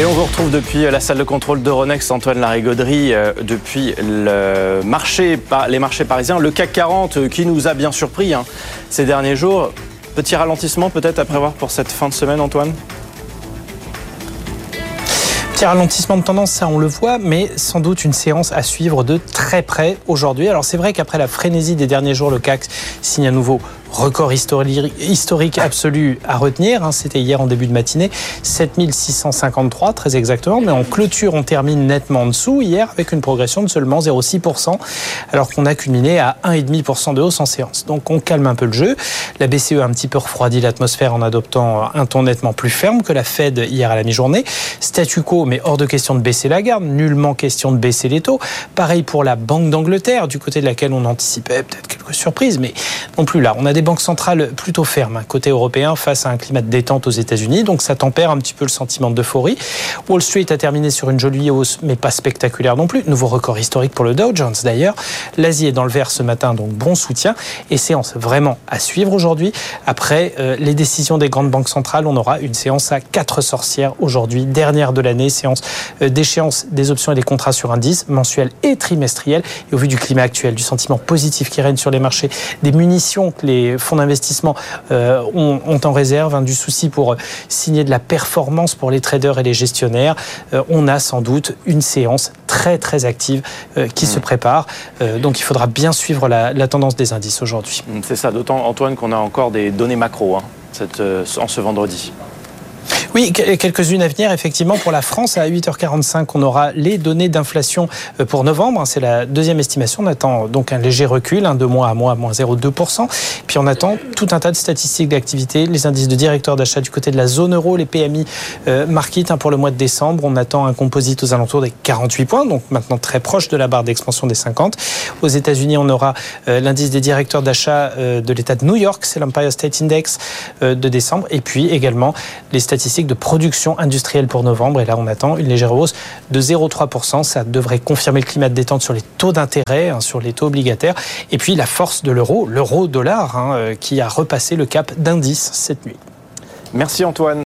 Et on vous retrouve depuis la salle de contrôle d'Euronext, Antoine Larigauderie, euh, depuis le marché, les marchés parisiens. Le CAC 40 euh, qui nous a bien surpris hein, ces derniers jours. Petit ralentissement peut-être à prévoir pour cette fin de semaine, Antoine? Petit ralentissement de tendance, ça on le voit, mais sans doute une séance à suivre de très près aujourd'hui. Alors c'est vrai qu'après la frénésie des derniers jours, le CAC signe à nouveau record historique absolu à retenir. Hein. C'était hier en début de matinée, 7653 très exactement, mais en clôture on termine nettement en dessous hier avec une progression de seulement 0,6%, alors qu'on a culminé à 1,5% de hausse en séance. Donc on calme un peu le jeu. La BCE a un petit peu refroidi l'atmosphère en adoptant un ton nettement plus ferme que la Fed hier à la mi-journée. Statu quo, mais hors de question de baisser la garde, nullement question de baisser les taux. Pareil pour la Banque d'Angleterre, du côté de laquelle on anticipait peut-être quelques surprises, mais non plus là. On a des banques centrales plutôt fermes, hein, côté européen, face à un climat de détente aux États-Unis. Donc ça tempère un petit peu le sentiment d'euphorie. Wall Street a terminé sur une jolie hausse, mais pas spectaculaire non plus. Nouveau record historique pour le Dow Jones d'ailleurs. L'Asie est dans le vert ce matin, donc bon soutien. Et séance vraiment à suivre aujourd'hui. Après euh, les décisions des grandes banques centrales, on aura une séance à quatre sorcières aujourd'hui, dernière de l'année, séance euh, d'échéance des options et des contrats sur indice, mensuel et trimestriel. Et au vu du climat actuel, du sentiment positif qui règne sur les marchés, des munitions que les fonds d'investissement euh, ont, en réserve, hein, du souci pour signer de la performance pour les traders et les gestionnaires, euh, on a sans doute une séance très très active euh, qui se mmh. prépare. donc il faudra bien suivre la, tendance des indices aujourd'hui. Mmh, c'est ça, d'autant Antoine qu'on a encore des données macro hein, en ce vendredi. Oui, quelques-unes à venir. Effectivement, pour la France, à 8h45, on aura les données d'inflation euh, pour novembre. C'est la deuxième estimation. On attend donc un léger recul, de mois à mois, moins 0,2%. Puis on attend tout un tas de statistiques d'activité, les indices de directeurs d'achat du côté de la zone euro, les PMI euh, market hein, pour le mois de décembre. On attend un composite aux alentours des 48 points, donc maintenant très proche de la barre d'expansion des 50. Aux États-Unis, on aura euh, l'indice des directeurs d'achat de l'État de New York, c'est l'Empire State Index de décembre. Et puis également les statistiques de production industrielle pour novembre. Et là, on attend une légère hausse de 0,3%. Ça devrait confirmer le climat de détente sur les taux d'intérêt, hein, sur les taux obligataires. Et puis la force de l'euro, l'euro-dollar, hein, euh, qui a repassé le cap d'indice cette nuit. Merci Antoine.